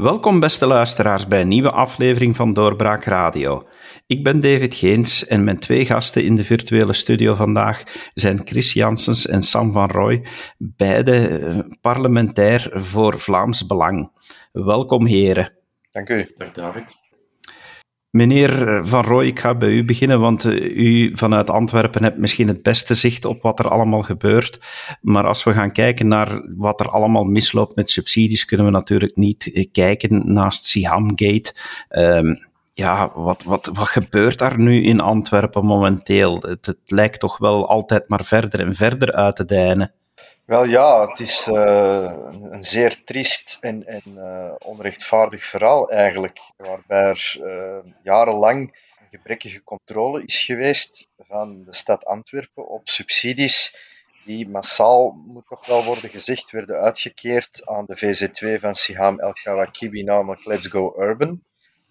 Welkom beste luisteraars bij een nieuwe aflevering van Doorbraak Radio. Ik ben David Geens en mijn twee gasten in de virtuele studio vandaag zijn Chris Janssens en Sam van Rooij, beide eh, parlementair voor Vlaams Belang. Welkom heren. Dank u. Dag David. Meneer Van Rooij, ik ga bij u beginnen, want eh, u vanuit Antwerpen hebt misschien het beste zicht op wat er allemaal gebeurt. Maar als we gaan kijken naar wat er allemaal misloopt met subsidies, kunnen we natuurlijk niet eh, kijken naast Sihamgate. Um, ja, wat, wat, wat gebeurt daar nu in Antwerpen momenteel? Het, het, lijkt toch wel altijd maar verder en verder uit te dijnen. Wel ja, het is uh, een zeer triest en, en uh, onrechtvaardig verhaal eigenlijk, waarbij er uh, jarenlang een gebrekkige controle is geweest van de stad Antwerpen op subsidies die massaal, moet toch wel worden gezegd, werden uitgekeerd aan de VZ2 van Siham El Kawakibi, namelijk Let's Go Urban.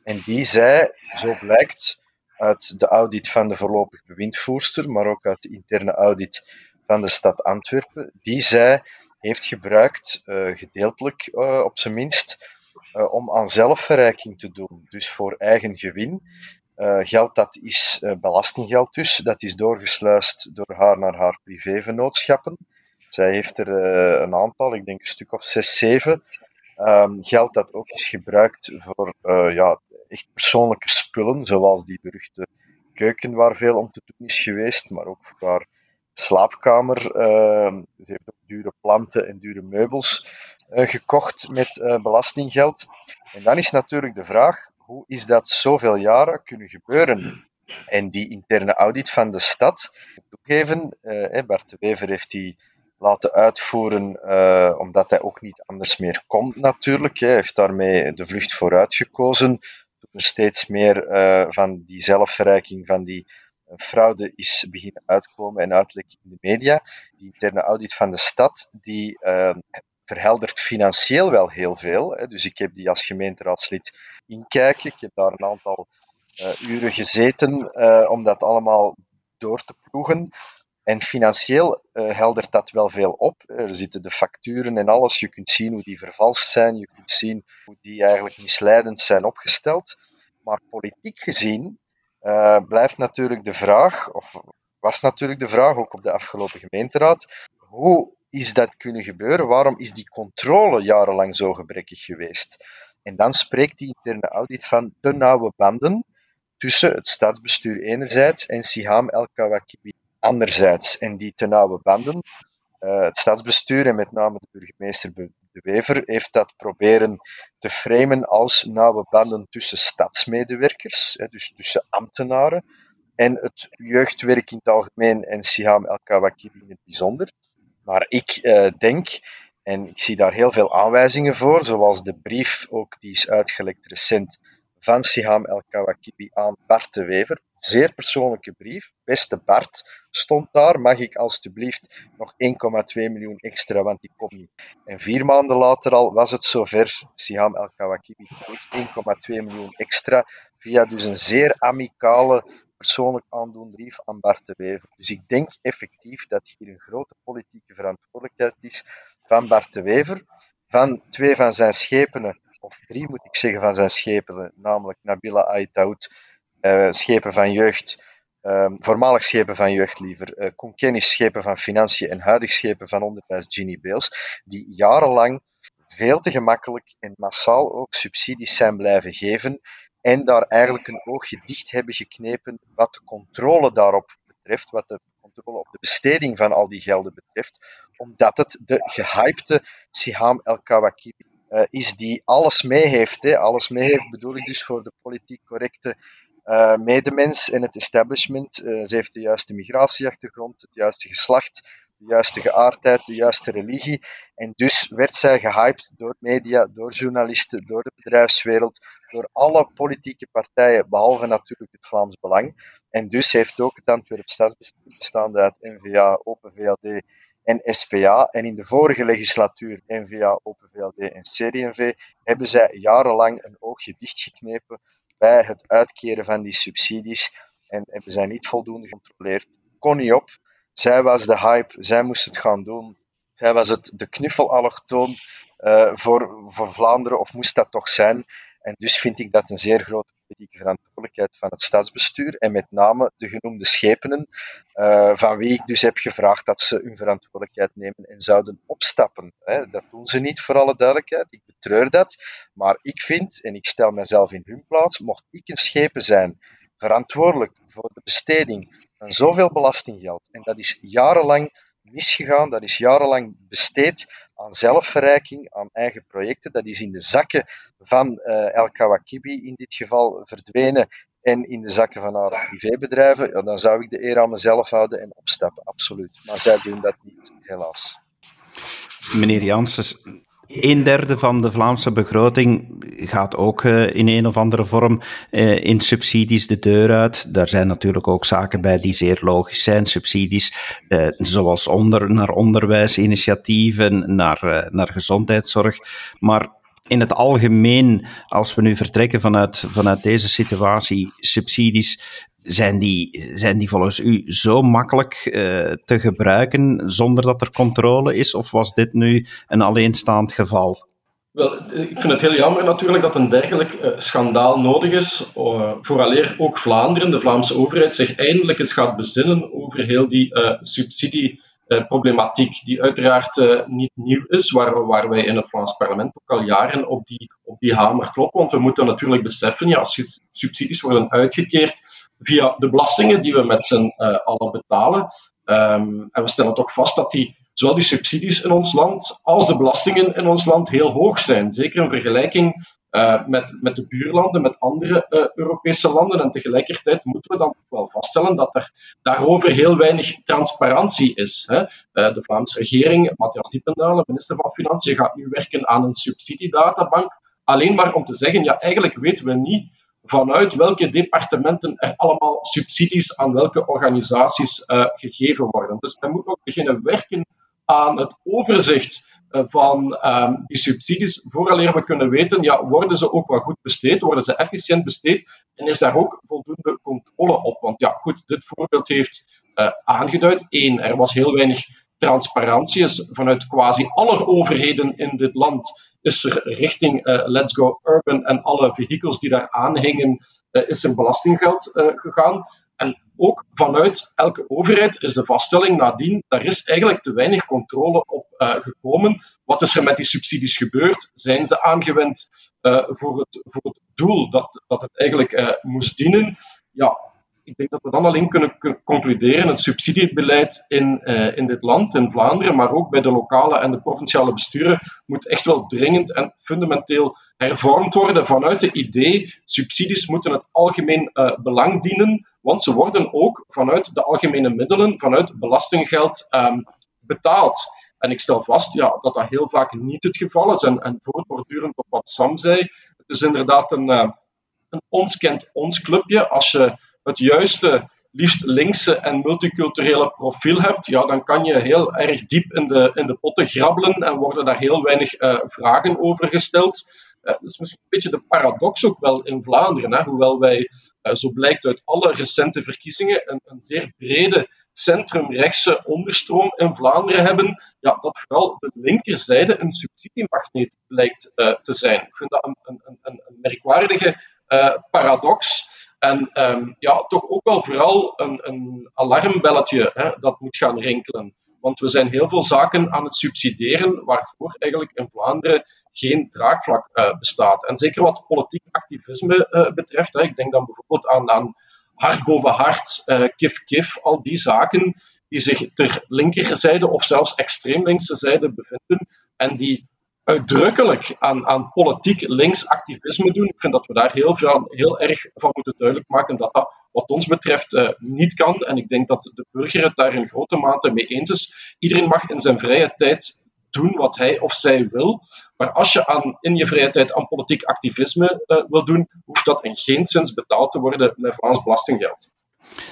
En die zei, zo blijkt, uit de audit van de voorlopig bewindvoerster, maar ook uit de interne audit van de stad Antwerpen, die zij heeft gebruikt, uh, gedeeltelijk uh, op zijn minst, uh, om aan zelfverrijking te doen. Dus voor eigen gewin. geld dat is belastinggeld dus, dat is doorgesluist door haar naar haar privévennootschappen. Zij heeft er een aantal, ik denk een stuk of zes, zeven. Um, geld dat ook is gebruikt voor ja, echt persoonlijke spullen, zoals die beruchte keuken waar veel om te doen is geweest, maar ook voor haar slaapkamer. Uh, ze heeft ook dure planten en dure meubels uh, gekocht met uh, belastinggeld. En dan is natuurlijk de vraag, hoe is dat zoveel jaren kunnen gebeuren? En die interne audit van de stad, toegeven, uh, Bart de Wever heeft die laten uitvoeren, omdat hij ook niet anders meer komt natuurlijk. Hij heeft daarmee de vlucht vooruit gekozen, er steeds meer van die zelfverrijking, van die fraude is beginnen uitkomen en uitlekken in de media. Die interne audit van de stad, die uh, verheldert financieel wel heel veel. Hè. Dus ik heb die als gemeenteraadslid inkijken. Ik heb daar een aantal uh, uren gezeten uh, om dat allemaal door te ploegen. En financieel uh, heldert dat wel veel op. Er zitten de facturen en alles. Je kunt zien hoe die vervalst zijn. Je kunt zien hoe die eigenlijk misleidend zijn opgesteld. Maar politiek gezien uh, blijft natuurlijk de vraag, of was natuurlijk de vraag, ook op de afgelopen gemeenteraad, hoe is dat kunnen gebeuren? Waarom is die controle jarenlang zo gebrekkig geweest? En dan spreekt die interne audit van te nauwe banden tussen het staatsbestuur enerzijds en Siham El Kawakibi anderzijds. En die te nauwe banden, uh, het staatsbestuur en met name de burgemeester de Wever heeft dat proberen te framen als nauwe banden tussen stadsmedewerkers, dus tussen ambtenaren, en het jeugdwerk in het algemeen en Siham El Kawakibi in het bijzonder. Maar ik eh, denk, en ik zie daar heel veel aanwijzingen voor, zoals de brief ook die is uitgelekt recent van Siham El Kawakibi aan Bart de Wever. Zeer persoonlijke brief. Beste Bart, stond daar, mag ik alstublieft nog 1,2 miljoen extra, want die komt niet. En vier maanden later al was het zover. Siham El Kawakibi kreeg 1,2 miljoen extra via dus een zeer amicale persoonlijk aandoen brief aan Bart de Wever. Dus ik denk effectief dat hier een grote politieke verantwoordelijkheid is van Bart de Wever, van twee van zijn schepenen of drie moet ik zeggen, van zijn schepen, namelijk Nabila Aitaoud, schepen van jeugd, um, voormalig schepen van jeugd liever, uh, Koen Kennis, schepen van financiën en huidig schepen van onderwijs Ginny Beels, die jarenlang veel te gemakkelijk en massaal ook subsidies zijn blijven geven en daar eigenlijk een oogje dicht hebben geknepen wat de controle daarop betreft, wat de controle op de besteding van al die gelden betreft, omdat het de gehypte Siham El Kawakibi uh, is die alles mee heeft. Hè. Alles mee heeft bedoel ik dus voor de politiek correcte uh, medemens en het establishment. Uh, ze heeft de juiste migratieachtergrond, het juiste geslacht, de juiste geaardheid, de juiste religie. En dus werd zij gehyped door media, door journalisten, door de bedrijfswereld, door alle politieke partijen, behalve natuurlijk het Vlaams Belang. En dus heeft ook het Antwerp Stadsbestuur, bestaande uit NVA, Open VLD en SPA. En in de vorige legislatuur, NVA, Open VLD en CD&V, hebben zij jarenlang een oogje dichtgeknepen bij het uitkeren van die subsidies en hebben zij niet voldoende gecontroleerd. Kon niet op. Zij was de hype, zij moest het gaan doen. Zij was het, de knuffelallochtoon voor, voor Vlaanderen, of moest dat toch zijn? En dus vind ik dat een zeer grote politieke verantwoordelijkheid van het stadsbestuur en met name de genoemde schepenen, uh, van wie ik dus heb gevraagd dat ze hun verantwoordelijkheid nemen en zouden opstappen. Hè. Dat doen ze niet, voor alle duidelijkheid. Ik betreur dat. Maar ik vind, en ik stel mezelf in hun plaats, mocht ik een schepen zijn, verantwoordelijk voor de besteding van zoveel belastinggeld, en dat is jarenlang misgegaan, dat is jarenlang besteed aan zelfverrijking, aan eigen projecten. Dat is in de zakken van uh, El Kawakibi in dit geval verdwenen en in de zakken van haar privébedrijven. Dan zou ik de eer aan mezelf houden en opstappen, absoluut. Maar zij doen dat niet, helaas. Meneer Janssens, een derde van de Vlaamse begroting gaat ook uh, in een of andere vorm uh, in subsidies de deur uit. Daar zijn natuurlijk ook zaken bij die zeer logisch zijn. Subsidies uh, zoals onder, naar onderwijsinitiatieven, naar, naar gezondheidszorg. Maar in het algemeen, als we nu vertrekken vanuit, vanuit deze situatie, subsidies, zijn die, zijn die volgens u zo makkelijk uh, te gebruiken zonder dat er controle is? Of was dit nu een alleenstaand geval? Wel, ik vind het heel jammer natuurlijk dat een dergelijk uh, schandaal nodig is, uh, vooraleer ook Vlaanderen, de Vlaamse overheid, zich eindelijk eens gaat bezinnen over heel die subsidie eh, problematiek, die uiteraard uh, niet nieuw is, waar, waar wij in het Vlaams parlement ook al jaren op die, op die hamer kloppen. Want we moeten natuurlijk beseffen, ja, subsidies worden uitgekeerd via de belastingen die we met z'n uh, allen betalen. Um, en we stellen toch vast dat die, zowel die subsidies in ons land als de belastingen in ons land heel hoog zijn. Zeker in vergelijking uh, met, met de buurlanden, met andere uh, Europese landen. En tegelijkertijd moeten we dan wel vaststellen dat er daarover heel weinig transparantie is. Hè. Uh, de Vlaamse regering, Matthias Diependaal, minister van Financiën, gaat nu werken aan een subsidiedatabank. Alleen maar om te zeggen, ja, eigenlijk weten we niet vanuit welke departementen er allemaal subsidies aan welke organisaties gegeven worden. Dus we moeten ook beginnen werken aan het overzicht eh, van um, die subsidies, vooraleer we kunnen weten, ja, worden ze ook wel goed besteed, worden ze efficiënt besteed en is daar ook voldoende controle op? Want ja, goed, dit voorbeeld heeft uh, aangeduid. Eén, er was heel weinig transparantie. Is vanuit quasi alle overheden in dit land is er richting uh, Let's Go Urban en alle vehicles die daar aanhingen, uh, is er belastinggeld gegaan. En ook vanuit elke overheid is de vaststelling nadien, daar is eigenlijk te weinig controle op uh, gekomen. Wat is er met die subsidies gebeurd? Zijn ze aangewend uh, voor, het, voor het doel dat, dat het eigenlijk uh, moest dienen? Ja, ik denk dat we dan alleen kunnen concluderen, het subsidiebeleid in, in dit land, in Vlaanderen, maar ook bij de lokale en de provinciale besturen, moet echt wel dringend en fundamenteel hervormd worden vanuit het idee, subsidies moeten het algemeen belang dienen, want ze worden ook vanuit de algemene middelen, vanuit belastinggeld um, betaald. En ik stel vast ja, dat dat heel vaak niet het geval is. En, en voortbordurend op wat Sam zei, het is inderdaad een, uh, een ons kent ons clubje. Als je het juiste, liefst linkse en multiculturele profiel hebt, ja, dan kan je heel erg diep in de, in de potten grabbelen en worden daar heel weinig uh, vragen over gesteld. Dat is misschien een beetje de paradox ook wel in Vlaanderen. Hè? Hoewel wij, uh, zo blijkt uit alle recente verkiezingen, een, een zeer brede centrumrechtse onderstroom in Vlaanderen hebben, ja, dat vooral de linkerzijde een subsidiemagneet blijkt uh, te zijn. Ik vind dat een, een, een, een merkwaardige paradox. En um, ja, toch ook wel vooral een, een alarmbelletje hè, dat moet gaan rinkelen. Want we zijn heel veel zaken aan het subsidiëren waarvoor eigenlijk in Vlaanderen geen draagvlak uh, bestaat. En zeker wat politiek activisme uh, betreft, ik denk dan bijvoorbeeld aan, aan hart boven hart, uh, kif kif, al die zaken die zich ter linkerzijde of zelfs extreem linkse zijde bevinden en die uitdrukkelijk aan, aan politiek links activisme doen. Ik vind dat we daar heel, veel, heel erg van moeten duidelijk maken dat dat wat ons betreft uh, niet kan. En ik denk dat de burger het daar in grote mate mee eens is. Iedereen mag in zijn vrije tijd doen wat hij of zij wil. Maar als je aan, in je vrije tijd aan politiek activisme uh, wil doen, hoeft dat in geen zins betaald te worden met Vlaams belastinggeld.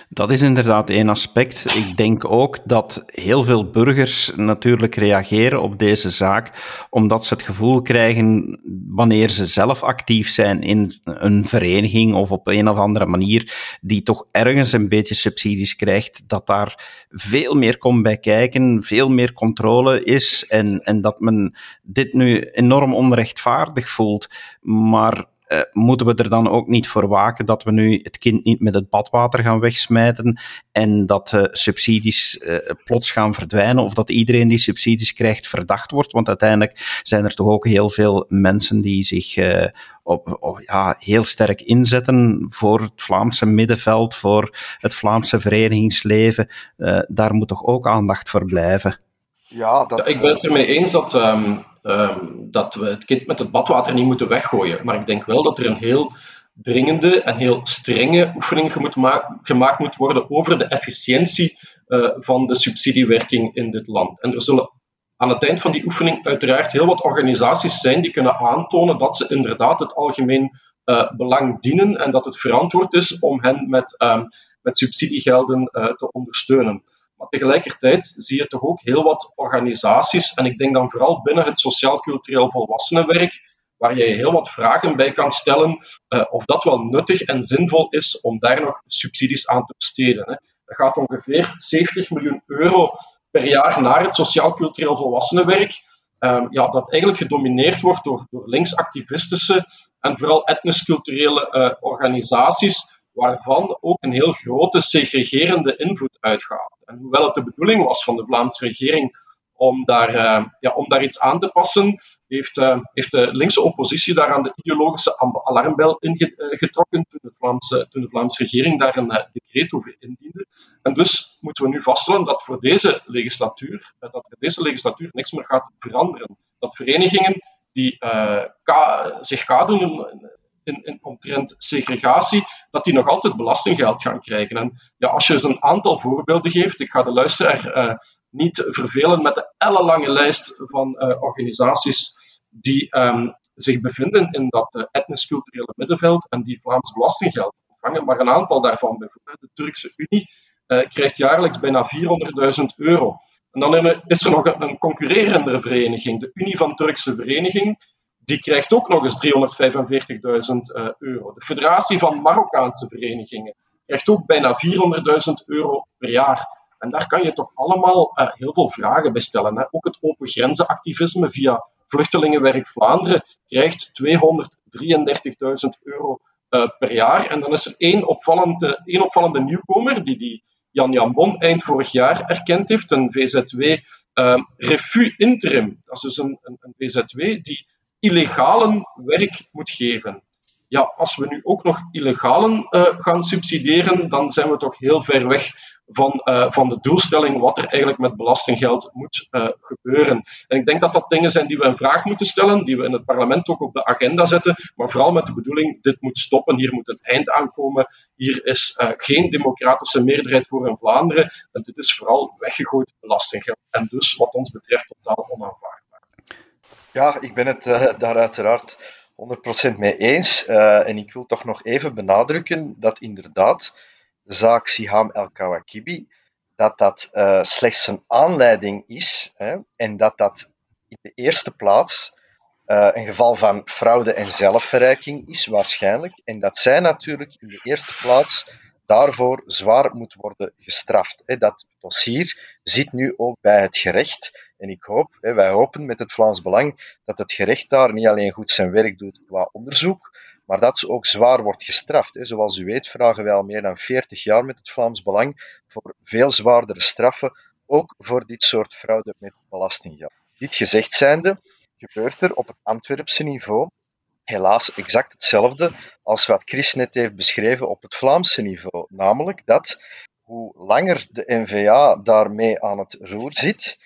Dat is inderdaad één aspect. Ik denk ook dat heel veel burgers natuurlijk reageren op deze zaak, omdat ze het gevoel krijgen, wanneer ze zelf actief zijn in een vereniging of op een of andere manier, die toch ergens een beetje subsidies krijgt, dat daar veel meer komt bij kijken, veel meer controle is en, en dat men dit nu enorm onrechtvaardig voelt. Maar uh, moeten we er dan ook niet voor waken dat we nu het kind niet met het badwater gaan wegsmijten en dat uh, subsidies uh, plots gaan verdwijnen of dat iedereen die subsidies krijgt verdacht wordt? Want uiteindelijk zijn er toch ook heel veel mensen die zich op, op, ja, heel sterk inzetten voor het Vlaamse middenveld, voor het Vlaamse verenigingsleven. daar moet toch ook aandacht voor blijven? Ja, dat... ja ik ben het ermee eens dat um, um, dat we het kind met het badwater niet moeten weggooien. Maar ik denk wel dat er een heel dringende en heel strenge oefening gemaakt moet worden over de efficiëntie uh, van de subsidiewerking in dit land. En er zullen aan het eind van die oefening uiteraard heel wat organisaties zijn die kunnen aantonen dat ze inderdaad het algemeen uh, belang dienen en dat het verantwoord is om hen met, um, met subsidiegelden uh, te ondersteunen. Maar tegelijkertijd zie je toch ook heel wat organisaties, en ik denk dan vooral binnen het sociaal-cultureel volwassenenwerk, waar je heel wat vragen bij kan stellen uh, of dat wel nuttig en zinvol is om daar nog subsidies aan te besteden. Hè. Dat gaat ongeveer 70 miljoen euro per jaar naar het sociaal-cultureel volwassenenwerk, um, ja, dat eigenlijk gedomineerd wordt door, door linksactivistische en vooral etnisch-culturele uh, organisaties, waarvan ook een heel grote segregerende invloed uitgaat. En hoewel het de bedoeling was van de Vlaamse regering om daar, uh, ja, om daar iets aan te passen, heeft, uh, heeft de linkse oppositie daar aan de ideologische alarmbel ingetrokken toen de Vlaamse, toen de Vlaamse regering daar een uh, decreet over indiende. En dus moeten we nu vaststellen dat voor deze legislatuur, dat voor deze legislatuur niks meer gaat veranderen. Dat verenigingen die zich kaderen in, omtrent segregatie, dat die nog altijd belastinggeld gaan krijgen. En ja, als je eens een aantal voorbeelden geeft, ik ga de luisteraar uh, niet vervelen met de ellenlange lijst van uh, organisaties die um, zich bevinden in dat uh, etnisch-culturele middenveld en die Vlaams belastinggeld ontvangen. Maar een aantal daarvan, bijvoorbeeld de Turkse Unie, krijgt jaarlijks bijna 400.000 euro. En dan is er nog een, een concurrerende vereniging, de Unie van Turkse Vereniging, die krijgt ook nog eens 345.000 uh, euro. De Federatie van Marokkaanse Verenigingen krijgt ook bijna 400.000 euro per jaar. En daar kan je toch allemaal uh, heel veel vragen bij stellen. Hè. Ook het open grenzenactivisme via Vluchtelingenwerk Vlaanderen krijgt 233.000 euro uh, per jaar. En dan is er één opvallende, één opvallende nieuwkomer, die, die Jan Jan Bon eind vorig jaar erkend heeft, een VZW uh, Refu Interim. Dat is dus een, een, een VZW die illegalen werk moet geven. Ja, als we nu ook nog illegalen uh, gaan subsidiëren, dan zijn we toch heel ver weg van, uh, van de doelstelling wat er eigenlijk met belastinggeld moet uh, gebeuren. En ik denk dat dat dingen zijn die we een vraag moeten stellen, die we in het parlement ook op de agenda zetten, maar vooral met de bedoeling, dit moet stoppen, hier moet een eind aankomen, hier is geen democratische meerderheid voor in Vlaanderen, en dit is vooral weggegooid belastinggeld. En dus, wat ons betreft, totaal onaanvaardbaar. Ja, ik ben het uh, daar uiteraard 100% mee eens. Uh, en ik wil toch nog even benadrukken dat inderdaad de zaak Siham El-Kawakibi, dat dat uh, slechts een aanleiding is hè, en dat dat in de eerste plaats een geval van fraude en zelfverrijking is, waarschijnlijk. En dat zij natuurlijk in de eerste plaats daarvoor zwaar moet worden gestraft. Hè. Dat dossier zit nu ook bij het gerecht. En ik hoop, wij hopen met het Vlaams Belang, dat het gerecht daar niet alleen goed zijn werk doet qua onderzoek, maar dat ze ook zwaar wordt gestraft. Zoals u weet vragen wij al meer dan 40 jaar met het Vlaams Belang voor veel zwaardere straffen, ook voor dit soort fraude met belastinggeld. Dit gezegd zijnde, gebeurt er op het Antwerpse niveau helaas exact hetzelfde als wat Chris net heeft beschreven op het Vlaamse niveau. Namelijk dat hoe langer de NVA daarmee aan het roer zit,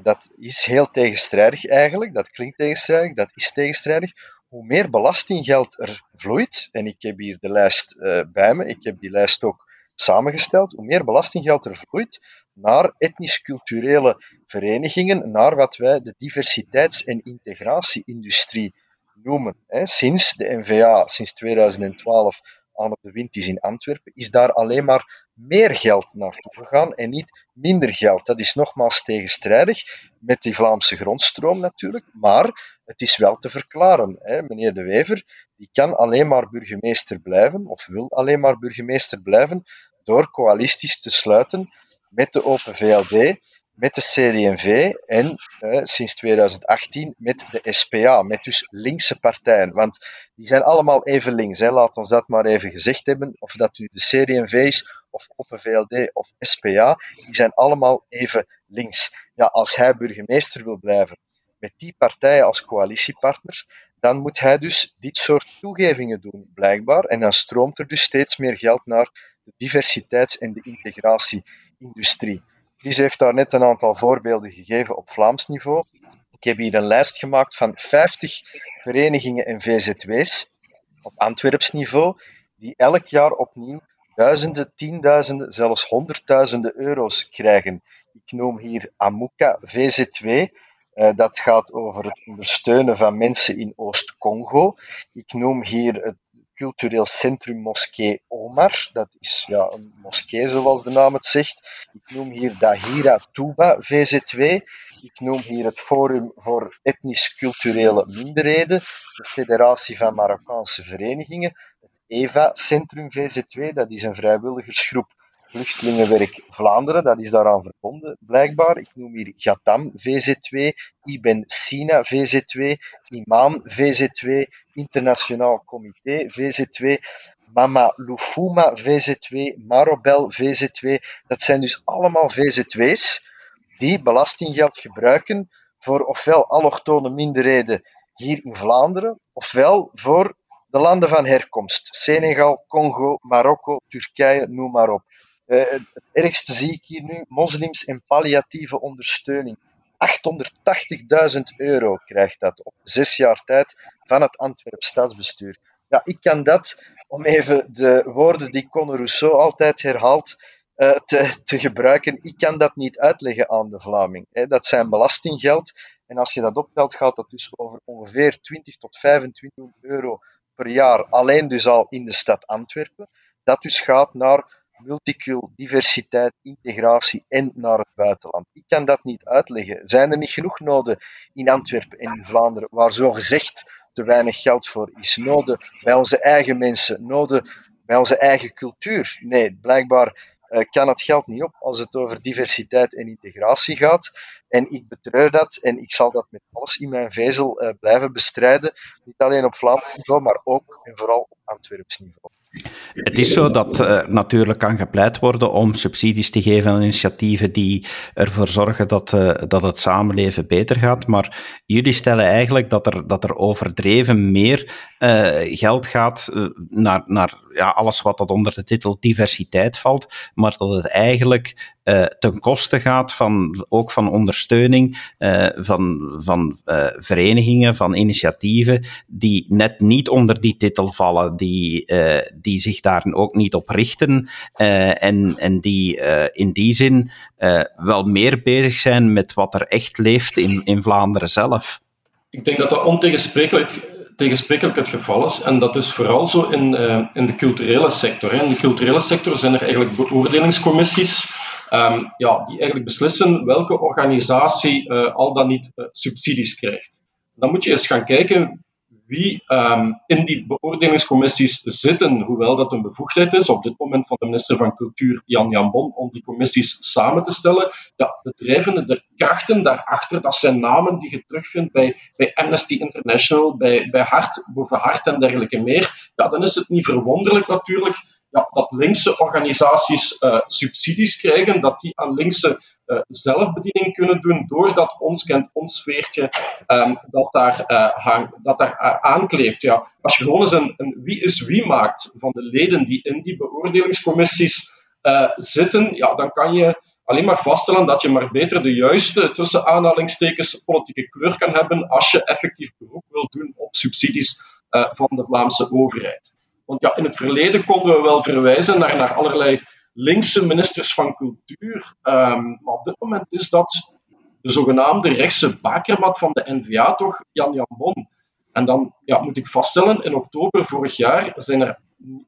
dat is heel tegenstrijdig eigenlijk, dat klinkt tegenstrijdig, dat is tegenstrijdig. Hoe meer belastinggeld er vloeit, en ik heb hier de lijst uh, bij me, ik heb die lijst ook samengesteld, hoe meer belastinggeld er vloeit naar etnisch-culturele verenigingen, naar wat wij de diversiteits- en integratie-industrie noemen. Sinds de NVA, sinds 2012, aan de wind is in Antwerpen, is daar alleen maar meer geld naartoe gegaan en niet minder geld. Dat is nogmaals tegenstrijdig met die Vlaamse grondstroom natuurlijk, maar het is wel te verklaren. Hè. Meneer De Wever die kan alleen maar burgemeester blijven, of wil alleen maar burgemeester blijven, door coalities te sluiten met de Open VLD met de CD&V en eh, sinds 2018 met de SPA, met dus linkse partijen. Want die zijn allemaal even links, hè. laat ons dat maar even gezegd hebben. Of dat u de CD&V is, of Open VLD of SPA, die zijn allemaal even links. Ja, als hij burgemeester wil blijven met die partijen als coalitiepartner, dan moet hij dus dit soort toegevingen doen, blijkbaar. En dan stroomt er dus steeds meer geld naar de diversiteits- en de integratieindustrie. Chris heeft daar net een aantal voorbeelden gegeven op Vlaams niveau. Ik heb hier een lijst gemaakt van 50 verenigingen en VZW's op Antwerps niveau, die elk jaar opnieuw duizenden, tienduizenden, zelfs honderdduizenden euro's krijgen. Ik noem hier Amuka VZW. Uh, dat gaat over het ondersteunen van mensen in Oost-Congo. Ik noem hier het cultureel centrum Moskee Omar. Dat is ja, een moskee, zoals de naam het zegt. Ik noem hier Dahira Touba VZW. Ik noem hier het Forum voor Etnisch-Culturele Minderheden, de Federatie van Marokkaanse Verenigingen, het EVA Centrum VZW, dat is een vrijwilligersgroep Vluchtelingenwerk Vlaanderen, dat is daaraan verbonden, blijkbaar. Ik noem hier Gatam VZ2, Iben Sina VZ2, Imam VZ2, Internationaal Comité VZ2, Mama Lufuma VZ2, Marobel VZ2. Dat zijn dus allemaal VZ2's die belastinggeld gebruiken voor ofwel allochtone minderheden hier in Vlaanderen, ofwel voor de landen van herkomst. Senegal, Congo, Marokko, Turkije, noem maar op. Uh, het, ergste zie ik hier nu, moslims en palliatieve ondersteuning. 880.000 euro krijgt dat op zes jaar tijd van het Antwerp Stadsbestuur. Ja, ik kan dat, om even de woorden die Conor Rousseau altijd herhaalt, uh, te, te, gebruiken. Ik kan dat niet uitleggen aan de Vlaming. Hè. Dat zijn belastinggeld. En als je dat optelt, gaat dat dus over ongeveer 20 tot 25 euro per jaar. Alleen dus al in de stad Antwerpen. Dat dus gaat naar multicul, diversiteit, integratie en naar het buitenland. Ik kan dat niet uitleggen. Zijn er niet genoeg noden in Antwerpen en in Vlaanderen waar zo gezegd te weinig geld voor is? Noden bij onze eigen mensen, noden bij onze eigen cultuur? Nee, blijkbaar uh, kan het geld niet op als het over diversiteit en integratie gaat. En ik betreur dat en ik zal dat met alles in mijn vezel uh, blijven bestrijden. Niet alleen op Vlaams niveau, maar ook en vooral op Antwerps niveau. Het is zo dat uh, natuurlijk kan gepleit worden om subsidies te geven aan initiatieven die ervoor zorgen dat, uh, dat het samenleven beter gaat. Maar jullie stellen eigenlijk dat er, dat er overdreven meer uh, geld gaat naar, naar ja, alles wat dat onder de titel diversiteit valt, maar dat het eigenlijk uh, ten koste gaat van, ook van ondersteuning uh, van, van uh, verenigingen, van initiatieven die net niet onder die titel vallen, die, die zich daar ook niet op richten en, en die in die zin wel meer bezig zijn met wat er echt leeft in, in Vlaanderen zelf. Ik denk dat dat ontegensprekelijk tegensprekelijk het geval is. En dat is vooral zo in, in de culturele sector. In de culturele sector zijn er eigenlijk beoordelingscommissies um, ja, die eigenlijk beslissen welke organisatie uh, al dan niet uh, subsidies krijgt. Dan moet je eens gaan kijken wie um, in die beoordelingscommissies zitten, hoewel dat een bevoegdheid is op dit moment van de minister van Cultuur Jan Jambon om die commissies samen te stellen. Ja, de drijvende, de krachten daarachter, dat zijn namen die je terugvindt bij, bij Amnesty International, bij, bij Hart boven Hart en dergelijke meer. Ja, dan is het niet verwonderlijk natuurlijk ja, dat linkse organisaties uh, subsidies krijgen, dat die aan linkse uh, zelfbediening kunnen doen, doordat ons kent ons sfeertje um, dat daar, uh, hang, dat daar aankleeft. Ja. Als je gewoon eens een, een, wie is wie maakt van de leden die in die beoordelingscommissies zitten, ja, dan kan je alleen maar vaststellen dat je maar beter de juiste, tussen aanhalingstekens, politieke kleur kan hebben als je effectief beroep wil doen op subsidies van de Vlaamse overheid. Want ja, in het verleden konden we wel verwijzen naar, naar allerlei linkse ministers van cultuur. Um, maar op dit moment is dat de zogenaamde rechtse bakermat van de NVA toch Jan Jan Bon. En dan ja, moet ik vaststellen, in oktober vorig jaar zijn er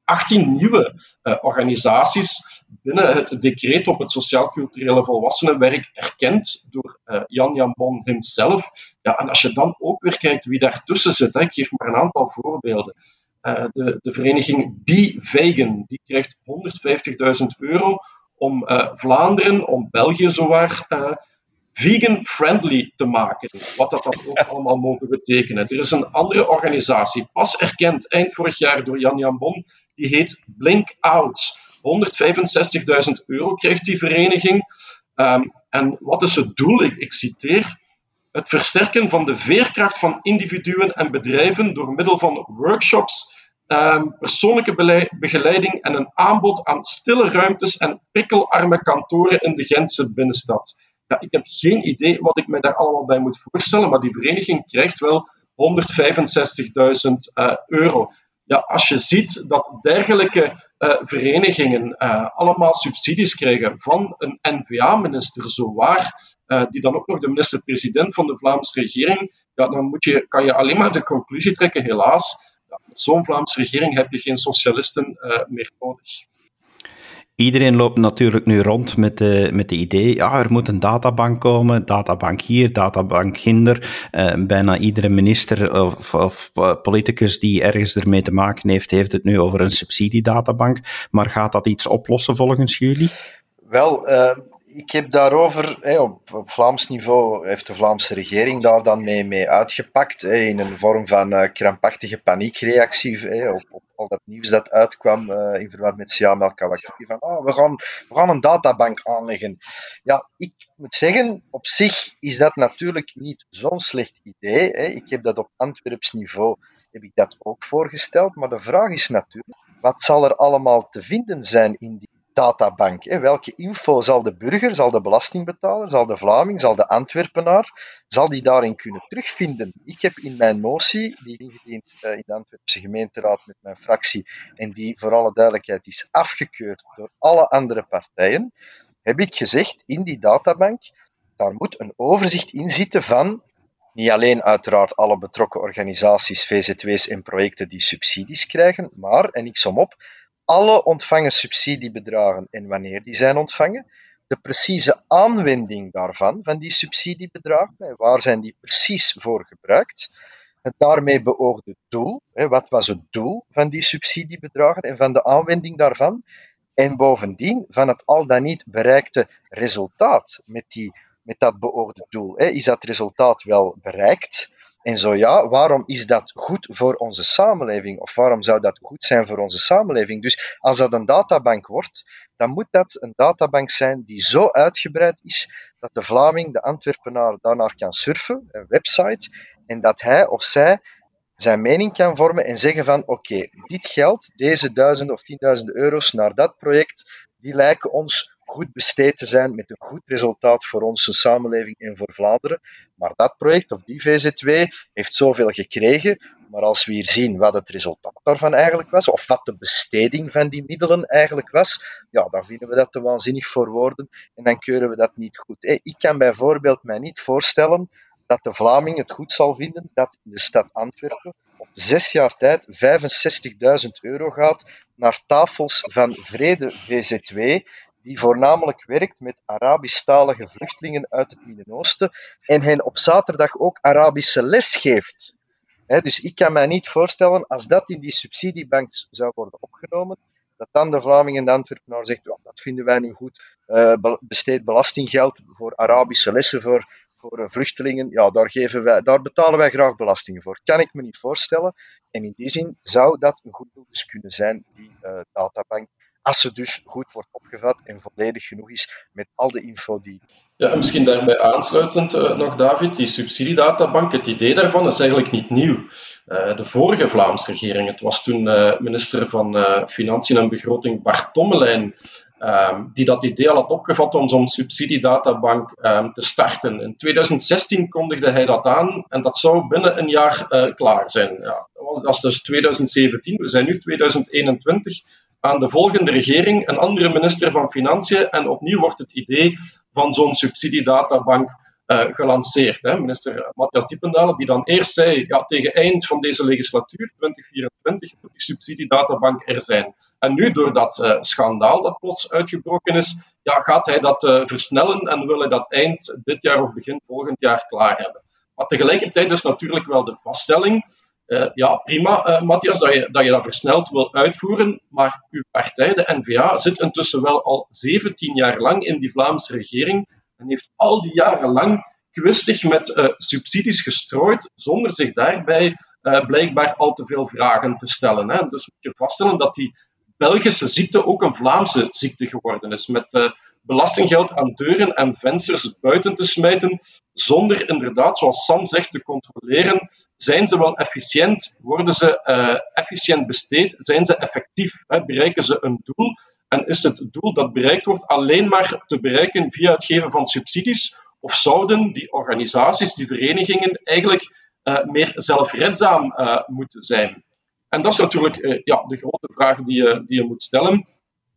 18 nieuwe organisaties binnen het decreet op het sociaal-culturele volwassenenwerk erkend door Jan Jan Bon hemzelf. Ja, en als je dan ook weer kijkt wie daartussen zit, hè, ik geef maar een aantal voorbeelden. De, de vereniging Be Vegan, die krijgt 150.000 euro om Vlaanderen, om België zowaar vegan-friendly te maken. Wat dat dan ook allemaal mogen betekenen. Er is een andere organisatie, pas erkend eind vorig jaar door Jan Jan Bon, die heet Blink Out. 165.000 euro krijgt die vereniging. Ehm, en wat is het doel? Ik citeer. Het versterken van de veerkracht van individuen en bedrijven door middel van workshops, ehm, persoonlijke begeleiding en een aanbod aan stille ruimtes en prikkelarme kantoren in de Gentse binnenstad. Ja, ik heb geen idee wat ik me daar allemaal bij moet voorstellen, maar die vereniging krijgt wel 165.000 uh, euro. Ja, als je ziet dat dergelijke uh, verenigingen uh, allemaal subsidies krijgen van een NVA-minister, zowaar, uh, die dan ook nog de minister-president van de Vlaamse regering, ja, dan moet je, kan je alleen maar de conclusie trekken, helaas, met zo'n Vlaamse regering heb je geen socialisten meer nodig. Iedereen loopt natuurlijk nu rond met de, met de idee, ja, er moet een databank komen, databank hier, databank ginder. Uh, bijna iedere minister of, of uh, politicus die ergens ermee te maken heeft, heeft het nu over een subsidiedatabank. Maar gaat dat iets oplossen volgens jullie? Wel, uh, ik heb daarover, op, Vlaams niveau heeft de Vlaamse regering daar dan mee, mee uitgepakt, in een vorm van uh, krampachtige paniekreactie op, op, al dat nieuws dat uitkwam uh, in verband met Siam van oh, we, gaan, we gaan een databank aanleggen. Ja, ik moet zeggen, op zich is dat natuurlijk niet zo'n slecht idee. Ik heb dat op Antwerps niveau heb ik dat ook voorgesteld, maar de vraag is natuurlijk, wat zal er allemaal te vinden zijn in die databank. Welke info zal de burger, zal de belastingbetaler, zal de Vlaming, zal de Antwerpenaar, zal die daarin kunnen terugvinden? Ik heb in mijn motie, die ingediend uh, in de Antwerpse gemeenteraad met mijn fractie, en die voor alle duidelijkheid is afgekeurd door alle andere partijen, heb ik gezegd, in die databank, daar moet een overzicht in zitten van niet alleen uiteraard alle betrokken organisaties, VZW's en projecten die subsidies krijgen, maar, en ik som op, alle ontvangen subsidiebedragen en wanneer die zijn ontvangen, de precieze aanwending daarvan, van die subsidiebedragen, waar zijn die precies voor gebruikt, het daarmee beoogde doel, wat was het doel van die subsidiebedragen en van de aanwending daarvan, en bovendien van het al dan niet bereikte resultaat met, die, met dat beoogde doel. Is dat resultaat wel bereikt? En zo ja, waarom is dat goed voor onze samenleving? Of waarom zou dat goed zijn voor onze samenleving? Dus als dat een databank wordt, dan moet dat een databank zijn die zo uitgebreid is dat de Vlaming, de Antwerpenaar, daarnaar kan surfen, een website, en dat hij of zij zijn mening kan vormen en zeggen van oké, dit geld, deze duizenden of tienduizenden euro's naar dat project, die lijken ons goed besteed te zijn met een goed resultaat voor onze samenleving en voor Vlaanderen. Maar dat project of die VZ2 heeft zoveel gekregen. Maar als we hier zien wat het resultaat daarvan eigenlijk was, of wat de besteding van die middelen eigenlijk was, ja, dan vinden we dat te waanzinnig voor woorden en dan keuren we dat niet goed. Ik kan bijvoorbeeld mij niet voorstellen dat de Vlaming het goed zal vinden dat in de stad Antwerpen op zes jaar tijd 65.000 euro gaat naar tafels van Vrede VZ2, die voornamelijk werkt met Arabisch-talige vluchtelingen uit het Midden-Oosten en hen op zaterdag ook Arabische les geeft. dus ik kan mij niet voorstellen, als dat in die subsidiebank zou worden opgenomen, dat dan de Vlaming en de Antwerpenaar zegt, dat vinden wij niet goed, uh, besteed belastinggeld voor Arabische lessen voor, voor uh, vluchtelingen, ja, daar, geven wij, daar betalen wij graag belastingen voor. Kan ik me niet voorstellen. En in die zin zou dat een goed doel dus kunnen zijn, die uh, databank als ze dus goed wordt opgevat en volledig genoeg is met al de info die. Ja, en misschien daarbij aansluitend uh, nog, David, die subsidiedatabank, het idee daarvan is eigenlijk niet nieuw. Uh, de vorige Vlaamse regering, het was toen uh, minister van Financiën en Begroting Bart Tommelijn, ehm, die dat idee al had opgevat om zo'n subsidiedatabank um, te starten. In 2016 kondigde hij dat aan en dat zou binnen een jaar klaar zijn. Ja, dat was dus 2017, we zijn nu 2021 aan de volgende regering een andere minister van Financiën en opnieuw wordt het idee van zo'n subsidiedatabank gelanceerd. Hè. Minister Matthias Diependalen, die dan eerst zei, ja, tegen eind van deze legislatuur, 2024, moet die subsidiedatabank er zijn. En nu, door dat uh, schandaal dat plots uitgebroken is, ja, gaat hij dat uh, versnellen en wil hij dat eind dit jaar of begin volgend jaar klaar hebben. Maar tegelijkertijd is natuurlijk wel de vaststelling, uh, ja, prima, Matthias, dat je, dat je dat versneld wil uitvoeren, maar uw partij, de N-VA, zit intussen wel al 17 jaar lang in die Vlaamse regering en heeft al die jaren lang kwistig met subsidies gestrooid, zonder zich daarbij blijkbaar al te veel vragen te stellen. Hè. Dus moet je vaststellen dat die Belgische ziekte ook een Vlaamse ziekte geworden is. Met uh, belastinggeld aan deuren en vensters buiten te smijten, zonder inderdaad, zoals Sam zegt, te controleren. Zijn ze wel efficiënt? Worden ze uh, efficiënt besteed? Zijn ze effectief? Hè? Bereiken ze een doel? En is het doel dat bereikt wordt alleen maar te bereiken via het geven van subsidies? Of zouden die organisaties, die verenigingen, eigenlijk uh, meer zelfredzaam moeten zijn? En dat is natuurlijk eh, ja, de grote vraag die je, die je moet stellen.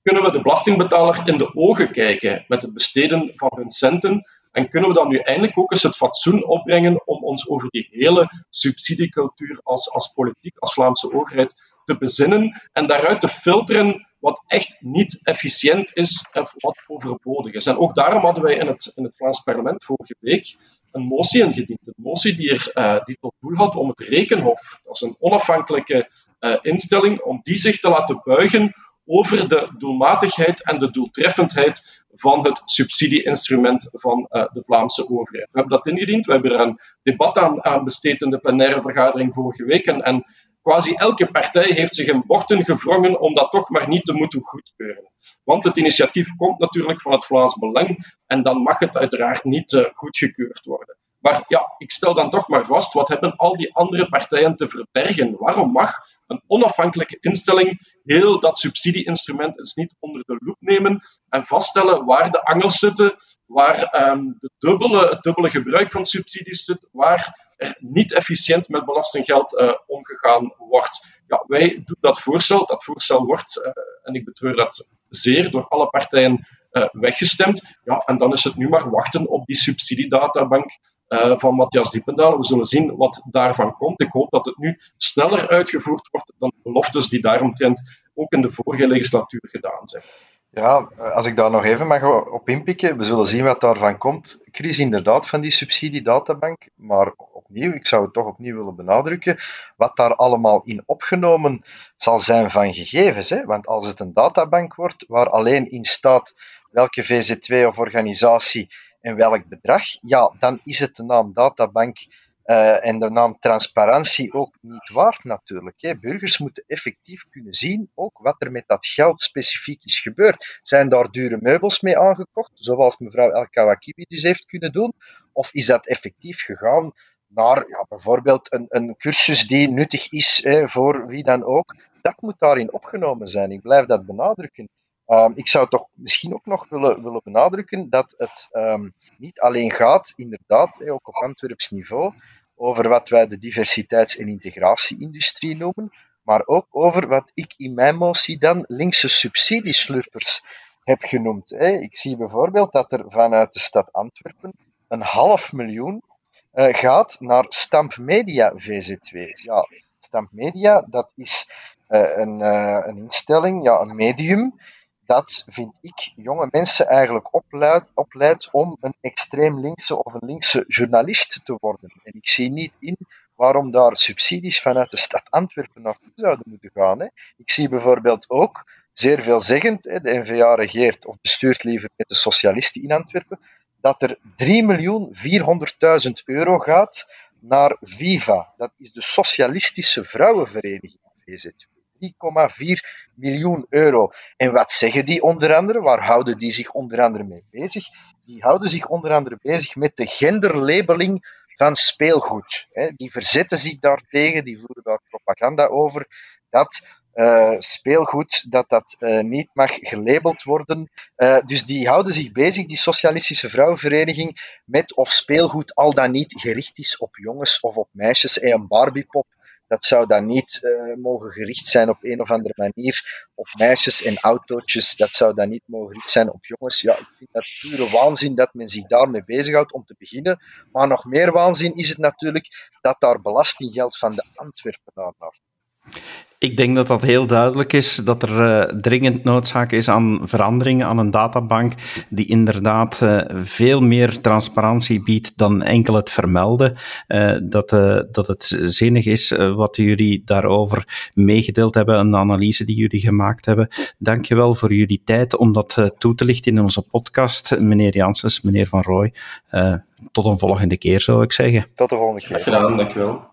Kunnen we de belastingbetaler in de ogen kijken met het besteden van hun centen? En kunnen we dan nu eindelijk ook eens het fatsoen opbrengen om ons over die hele subsidiecultuur als, als politiek, als Vlaamse overheid te bezinnen en daaruit te filteren wat echt niet efficiënt is en wat overbodig is. En ook daarom hadden wij in het, in het Vlaams parlement vorige week een motie ingediend. Een motie die, er, uh, die tot doel had om het Rekenhof, dat is een onafhankelijke uh, instelling, om die zich te laten buigen over de doelmatigheid en de doeltreffendheid van het subsidieinstrument van uh, de Vlaamse overheid. We hebben dat ingediend, we hebben er een debat aan, besteed in de plenaire vergadering vorige week en, en quasi elke partij heeft zich in bochten gevrongen om dat toch maar niet te moeten goedkeuren. Want het initiatief komt natuurlijk van het Vlaams Belang en dan mag het uiteraard niet uh, goedgekeurd worden. Maar ja, ik stel dan toch maar vast, wat hebben al die andere partijen te verbergen? Waarom mag een onafhankelijke instelling heel dat subsidieinstrument eens niet onder de loep nemen en vaststellen waar de angels zitten, waar um, de dubbele, het dubbele gebruik van subsidies zit, waar er niet efficiënt met belastinggeld uh, omgegaan wordt. Ja, wij doen dat voorstel. Dat voorstel wordt, uh, en ik betreur dat zeer, door alle partijen uh, weggestemd. Ja, en dan is het nu maar wachten op die subsidiedatabank van Matthias Diependaal. We zullen zien wat daarvan komt. Ik hoop dat het nu sneller uitgevoerd wordt dan de beloftes die daaromtrent ook in de vorige legislatuur gedaan zijn. Ja, als ik daar nog even mag op inpikken, we zullen zien wat daarvan komt. Chris, inderdaad, van die subsidiedatabank. Maar opnieuw, ik zou het toch opnieuw willen benadrukken, wat daar allemaal in opgenomen zal zijn van gegevens. Hè? Want als het een databank wordt waar alleen in staat welke VZ2 of organisatie en welk bedrag, ja, dan is het de naam databank uh, en de naam transparantie ook niet waard natuurlijk. Hè. Burgers moeten effectief kunnen zien ook wat er met dat geld specifiek is gebeurd. Zijn daar dure meubels mee aangekocht, zoals mevrouw El Kawakibi dus heeft kunnen doen? Of is dat effectief gegaan naar ja, bijvoorbeeld een, een cursus die nuttig is hè, voor wie dan ook? Dat moet daarin opgenomen zijn. Ik blijf dat benadrukken. Um, ik zou toch misschien ook nog willen, willen benadrukken dat het um, niet alleen gaat, inderdaad, ook op Antwerps niveau, over wat wij de diversiteits- en integratieindustrie noemen, maar ook over wat ik in mijn motie dan linkse subsidieslurpers heb genoemd. Ik zie bijvoorbeeld dat er vanuit de stad Antwerpen een half miljoen uh, gaat naar Stamp Media VZ2. Ja, Stamp Media, dat is uh, een, uh, een instelling, ja, een medium dat, vind ik, jonge mensen eigenlijk opleidt, om een extreem linkse of een linkse journalist te worden. En ik zie niet in waarom daar subsidies vanuit de stad Antwerpen naartoe zouden moeten gaan. Hè. Ik zie bijvoorbeeld ook, zeer veelzeggend, hè, de NVA regeert of bestuurt liever met de socialisten in Antwerpen, dat er 3.400.000 euro gaat naar Viva. Dat is de Socialistische Vrouwenvereniging, VZ. 3,4 miljoen euro. En wat zeggen die onder andere? Waar houden die zich onder andere mee bezig? Die houden zich onder andere bezig met de genderlabeling van speelgoed. Die verzetten zich daartegen, die voeren daar propaganda over dat uh, speelgoed dat dat uh, niet mag gelabeld worden. Uh, dus die houden zich bezig, die Socialistische Vrouwenvereniging, met of speelgoed al dan niet gericht is op jongens of op meisjes. Een Barbiepop dat zou dan niet uh, mogen gericht zijn op een of andere manier op meisjes en autootjes. Dat zou dan niet mogen gericht zijn op jongens. Ja, ik vind dat pure waanzin dat men zich daarmee bezighoudt om te beginnen. Maar nog meer waanzin is het natuurlijk dat daar belastinggeld van de Antwerpenaar naar ik denk dat dat heel duidelijk is, dat er uh, dringend noodzaak is aan veranderingen aan een databank die inderdaad uh, veel meer transparantie biedt dan enkel het vermelden. Uh, dat, dat het zinnig is wat jullie daarover meegedeeld hebben, een analyse die jullie gemaakt hebben. Dankjewel voor jullie tijd om dat toe te lichten in onze podcast, meneer Janssens, meneer Van Rooij. tot een volgende keer, zou ik zeggen. Tot de volgende keer. Graag gedaan, dankjewel.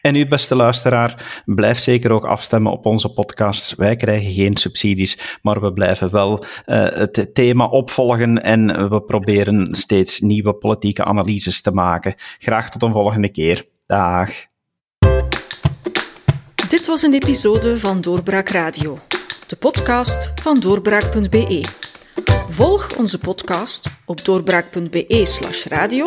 En u, beste luisteraar, blijf zeker ook afstemmen op onze podcasts. Wij krijgen geen subsidies, maar we blijven wel uh, het thema opvolgen en we proberen steeds nieuwe politieke analyses te maken. Graag tot een volgende keer. Dag. Dit was een episode van Doorbraak Radio, de podcast van doorbraak.be. Volg onze podcast op doorbraak.be/radio